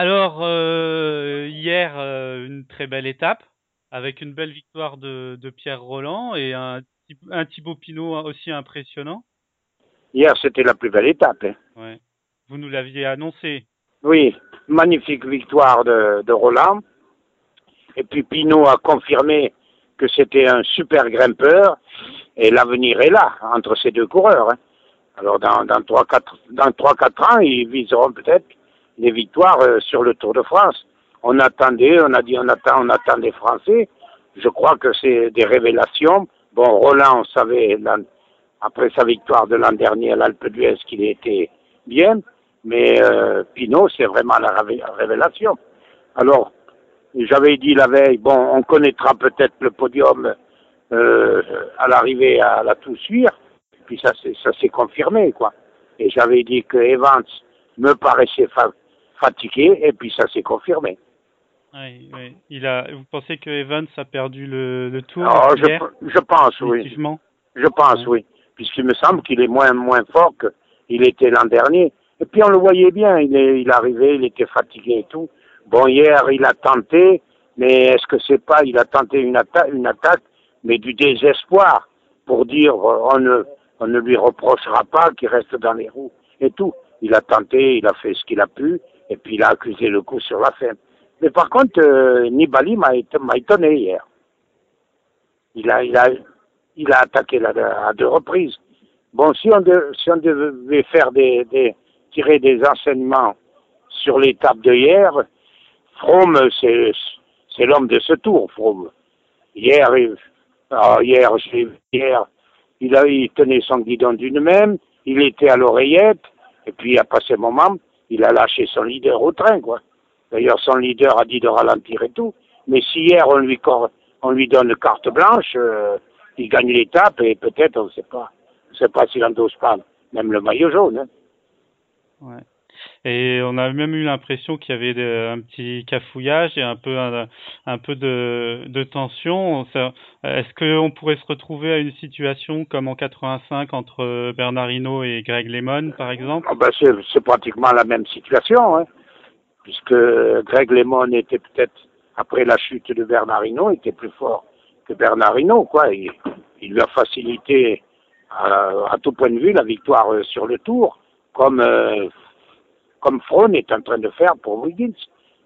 Alors, euh, hier, euh, une très belle étape, avec une belle victoire de, de Pierre Roland et un, un Thibaut Pinot aussi impressionnant. Hier, c'était la plus belle étape. hein. Ouais. Vous nous l'aviez annoncé. Oui, magnifique victoire de, de Roland. Et puis Pinot a confirmé que c'était un super grimpeur. Et l'avenir est là, entre ces deux coureurs. hein. Alors, dans, dans 3-4 dans trois, quatre ans, ils viseront peut-être des victoires euh, sur le Tour de France. On attendait, on a dit on attend, on attend des Français. Je crois que c'est des révélations. Bon, Roland, on savait, après sa victoire de l'an dernier à l'Alpe d'Huez, qu'il était bien. Mais euh, Pinot, c'est vraiment la révé- révélation. Alors, j'avais dit la veille, bon, on connaîtra peut-être le podium euh, à l'arrivée à la Toussuire, puis ça ça s'est confirmé, quoi. Et j'avais dit que Evans me paraissait fatigué, et puis ça s'est confirmé. Il a, vous pensez que Evans a perdu le, le tour Alors, je, hier, je pense, oui. Je pense, oui. Puisqu'il me semble qu'il est moins, moins fort qu'il était l'an dernier. Et puis on le voyait bien, il est, il arrivait, il était fatigué et tout. Bon, hier, il a tenté, mais est-ce que c'est pas, il a tenté une, atta une attaque, mais du désespoir, pour dire, euh, on ne, on ne lui reprochera pas qu'il reste dans les roues et tout. Il a tenté, il a fait ce qu'il a pu, et puis il a accusé le coup sur la fin. Mais par contre, euh, Nibali m'a éton- m'a étonné hier. Il a, attaqué à deux reprises. Bon, si on, devait tirer des enseignements sur l'étape de hier, Froome, c'est, l'homme de ce tour. Hier, il, ah, hier, il tenait son guidon d'une main, il était à l'oreillette, et puis passer un moment, il a lâché son leader au train, quoi. D'ailleurs, son leader a dit de ralentir et tout. Mais si hier on lui, on lui donne carte blanche, euh, il gagne l'étape et peut-être, on ne sait pas. On ne sait pas s'il endosse pas même le maillot jaune. hein. Et on a même eu l'impression qu'il y avait un petit cafouillage et un peu un, peu de, tension. Est-ce qu'on pourrait se retrouver à une situation comme en 85 entre Bernard Hinault et Greg LeMond, par exemple? Ah ben, c'est, pratiquement la même situation, hein, puisque Greg Lemon était peut-être, après la chute de Bernardino, était plus fort que Bernardino, quoi. Il, lui a facilité à, à tout point de vue la victoire euh, sur le tour, comme, euh, comme Froome est en train de faire pour Wiggins,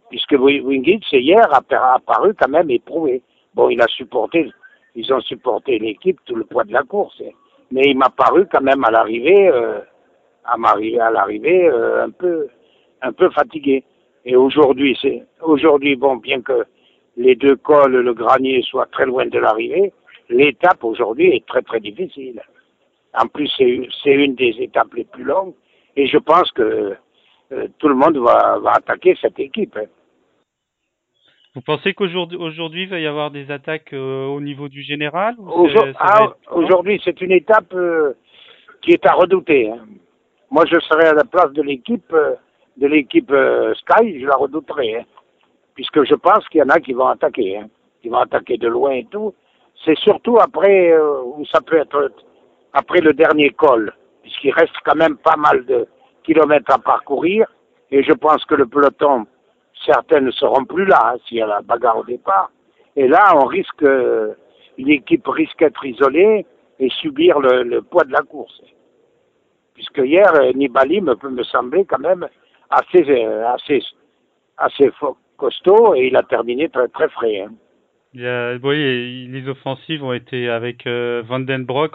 puisque Wi- Wiggins, hier, a appa- apparu quand même éprouvé. Bon, il a supporté, ils ont supporté l'équipe, tout le poids de la course, hein. mais il m'a paru quand même à l'arrivée, euh, à à l'arrivée euh, un peu un peu fatigué. Et aujourd'hui, c'est aujourd'hui bon, bien que les deux cols, le granier soient très loin de l'arrivée, l'étape aujourd'hui est très très difficile. En plus, c'est une- des étapes les plus longues, et je pense que tout le monde va, va attaquer cette équipe. hein. Vous pensez qu'aujourd'hui aujourd'hui, il va y avoir des attaques euh, au niveau du général ah, Aujourd'hui, c'est une étape euh, qui est à redouter. hein. Moi, je serais à la place de l'équipe euh, de l'équipe euh, Sky, je la redouterais, hein. puisque je pense qu'il y en a qui vont attaquer, hein, qui vont attaquer de loin et tout. C'est surtout après euh, où ça peut être après le dernier col, puisqu'il reste quand même pas mal de kilomètres à parcourir, et je pense que le peloton, certains ne seront plus là hein, s'il y a la bagarre au départ. Et là, on risque, euh, une équipe risque d'être isolée et subir le, poids de la course. Puisque hier, euh, Nibali me, me semblait quand même assez, euh, assez, assez costaud et il a terminé très, très frais. hein. Les offensives ont été avec euh,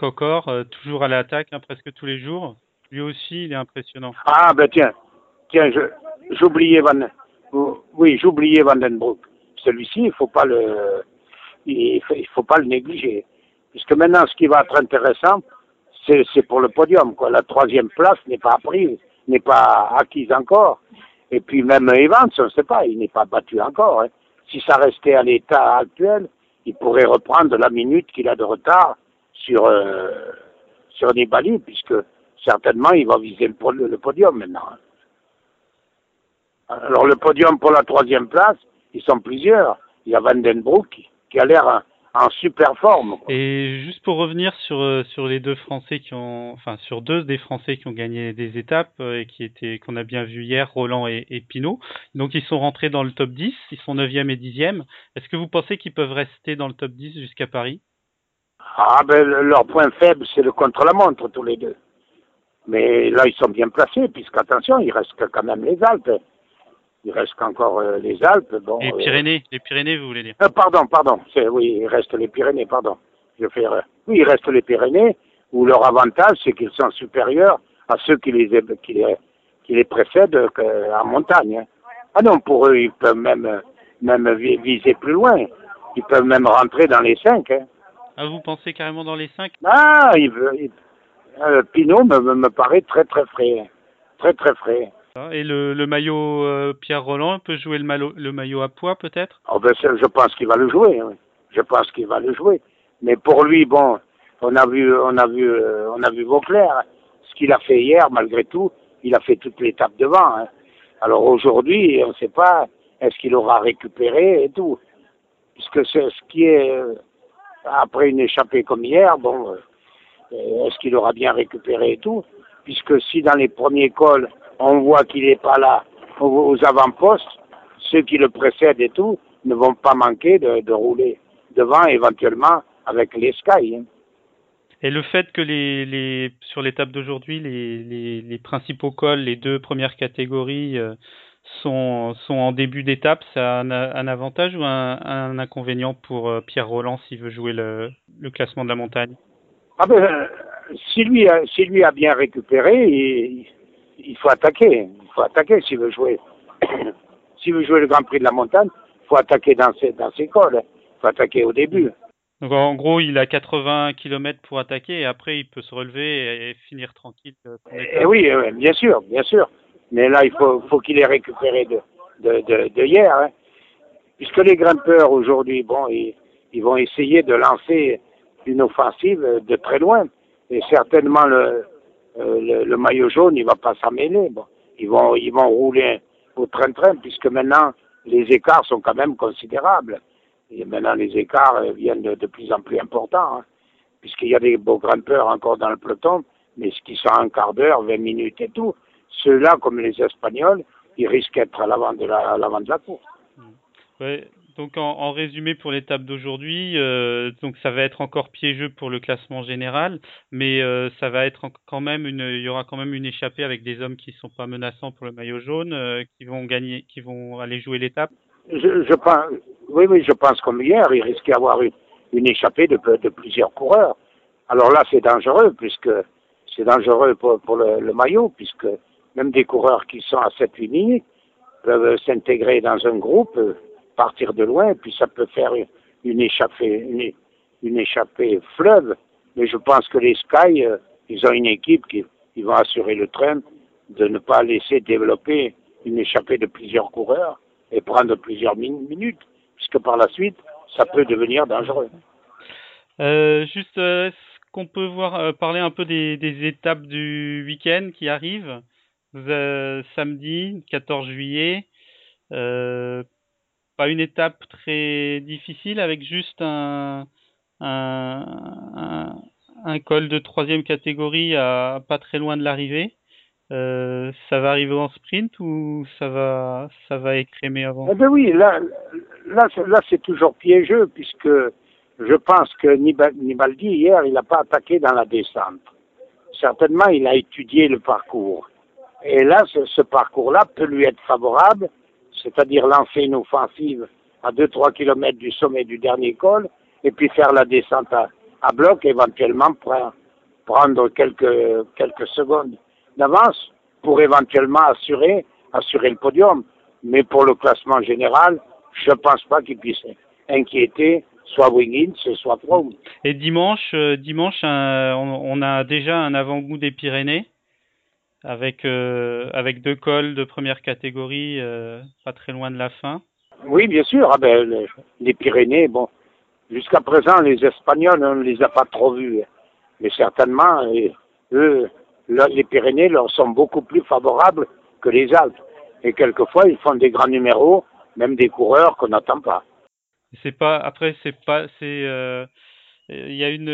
encore, toujours à l'attaque hein, presque tous les jours. Lui aussi, il est impressionnant. Ah, ben tiens, tiens, j'oubliais Van, oui, j'oubliais Vandenbroek. Celui-ci, il faut pas le, il faut, pas le négliger. Puisque maintenant, ce qui va être intéressant, c'est, pour le podium, quoi. La troisième place n'est pas apprise, n'est pas acquise encore. Et puis même Evans, on ne sait pas, il n'est pas battu encore. hein. Si ça restait à l'état actuel, il pourrait reprendre la minute qu'il a de retard sur, euh, sur Nibali, puisque certainement il va viser le, po- le podium maintenant. Alors le podium pour la troisième place, ils sont plusieurs. Il y a Vandenbroek qui, qui a l'air en, en super forme. Et juste pour revenir sur euh, sur les deux Français qui ont, enfin sur deux des Français qui ont gagné des étapes euh, et qui étaient qu'on a bien vu hier, Roland et, et Pinot. Donc ils sont rentrés dans le top 10, ils sont 9e et 10e. Est-ce que vous pensez qu'ils peuvent rester dans le top 10 jusqu'à Paris? Ah ben leur point faible c'est le contre-la-montre tous les deux. Mais là ils sont bien placés puisqu'attention il reste quand même les Alpes. Il reste encore euh, les Alpes. Bon, les Pyrénées, les Pyrénées, vous voulez dire euh, Pardon, pardon. Oui, il reste les Pyrénées, pardon. Je fais Oui, il reste les Pyrénées, où leur avantage, c'est qu'ils sont supérieurs à ceux qui les, qui les, qui les précèdent en montagne. Hein. Ah non, pour eux, ils peuvent même, même viser plus loin. Ils peuvent même rentrer dans les cinq. Hein. Ah, vous pensez carrément dans les cinq? Ah, il, il, euh, Pinot me, me paraît très très frais. Très très frais. Et le, le maillot euh, Pierre Roland peut jouer le, malo, le maillot à poids peut-être? Oh ben, Je pense qu'il va le jouer. Oui. Je pense qu'il va le jouer. Mais pour lui, bon, on a vu, on a vu, euh, on a vu Vauclair. Ce qu'il a fait hier, malgré tout, il a fait toute l'étape devant. Hein. Alors aujourd'hui, on ne sait pas est-ce qu'il aura récupéré et tout. Puisque ce, ce qui est euh, après une échappée comme hier, bon, est-ce qu'il aura bien récupéré et tout Puisque si dans les premiers cols on voit qu'il n'est pas là aux avant-postes, ceux qui le précèdent et tout ne vont pas manquer de, rouler devant éventuellement avec les Sky. Hein. Et le fait que les, sur l'étape d'aujourd'hui, les, principaux cols, les deux premières catégories euh, sont, en début d'étape, ça a un, avantage ou un, inconvénient pour euh, Pierre Roland s'il veut jouer le, classement de la montagne? Ah ben, euh, si, lui a, si lui a bien récupéré, il, il faut attaquer. Il faut attaquer s'il veut jouer. s'il veut jouer le Grand Prix de la montagne, il faut attaquer dans ses, dans ses cols. Il faut attaquer au début. Donc en gros, il a 80 km pour attaquer et après il peut se relever et, finir tranquille. Euh, et, oui, bien sûr, bien sûr. Mais là, il faut, faut qu'il ait récupéré de, de, de, de hier. Hein. Puisque les grimpeurs aujourd'hui, bon, ils, ils vont essayer de lancer une offensive de très loin. Et certainement le, euh, maillot jaune, il va pas s'en mêler. Ils vont, ils vont rouler au train-train puisque maintenant les écarts sont quand même considérables. Et maintenant les écarts euh, viennent de, plus en plus importants, hein, puisqu'il y a des beaux grimpeurs encore dans le peloton, mais ce qui sont un quart d'heure, 20 minutes et tout. Ceux-là, comme les Espagnols, ils risquent d'être à l'avant de la, à de la course. Ouais, donc en, en, résumé pour l'étape d'aujourd'hui, euh, donc ça va être encore piégeux pour le classement général, mais euh, ça va être quand même une, il y aura quand même une échappée avec des hommes qui sont pas menaçants pour le maillot jaune, euh, qui vont gagner, qui vont aller jouer l'étape. Je, je, pense, oui, oui, je pense comme hier, il risque d'y avoir une, une échappée de, de, plusieurs coureurs. Alors là, c'est dangereux puisque c'est dangereux pour, pour le, le, maillot puisque même des coureurs qui sont à 7-8 minutes peuvent s'intégrer dans un groupe partir de loin, et puis ça peut faire une échappée, une, échappée fleuve. Mais je pense que les Sky, euh, ils ont une équipe qui ils vont assurer le train de ne pas laisser développer une échappée de plusieurs coureurs et prendre plusieurs min minutes, puisque par la suite, ça peut devenir dangereux. Euh, juste, euh, est-ce qu'on peut voir parler un peu des, des étapes du week-end qui arrivent? Samedi, 14 juillet, pas une étape très difficile avec juste un, un, un, col de troisième catégorie à pas très loin de l'arrivée. Euh, ça va arriver en sprint ou ça va ça va écrémer avant? Eh ben oui, là là là c'est toujours piégeux puisque je pense que Nibaldi hier il n'a pas attaqué dans la descente. Certainement il a étudié le parcours. Et là ce, ce parcours-là peut lui être favorable c'est-à-dire lancer une offensive à 2-3 km du sommet du dernier col, et puis faire la descente à, bloc, éventuellement prendre quelques, quelques secondes d'avance pour éventuellement assurer, assurer le podium. Mais pour le classement général, je ne pense pas qu'il puisse inquiéter soit Wiggins, soit Froome. Et dimanche, euh, dimanche on, a déjà un avant-goût des Pyrénées avec euh, avec deux cols de première catégorie, euh, pas très loin de la fin. Oui, bien sûr. Ah ben, les, les Pyrénées, bon, jusqu'à présent, les Espagnols, on ne les a pas trop vus, mais certainement, et, eux, les Pyrénées leur sont beaucoup plus favorables que les Alpes. Et quelquefois, ils font des grands numéros, même des coureurs qu'on n'attend pas. C'est pas après c'est pas c'est euh, il y a une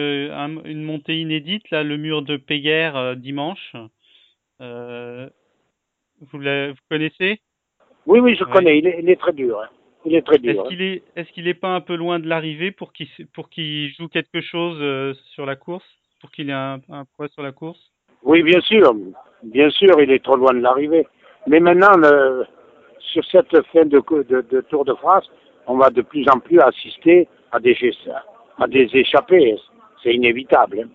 une montée inédite là le mur de Péguerre euh, dimanche. Euh, vous, la, vous connaissez? Oui oui je connais il est, il est, très dur. Hein. Il est très dur. Est-ce hein. qu'il est est-ce qu'il est pas un peu loin de l'arrivée pour qu'il pour qu'il joue quelque chose euh, sur la course? Pour qu'il ait un, un poids sur la course? Oui bien sûr bien sûr il est trop loin de l'arrivée. Mais maintenant le, sur cette fin de, de, de Tour de France on va de plus en plus assister à des, à des échappées. C'est inévitable. Hein.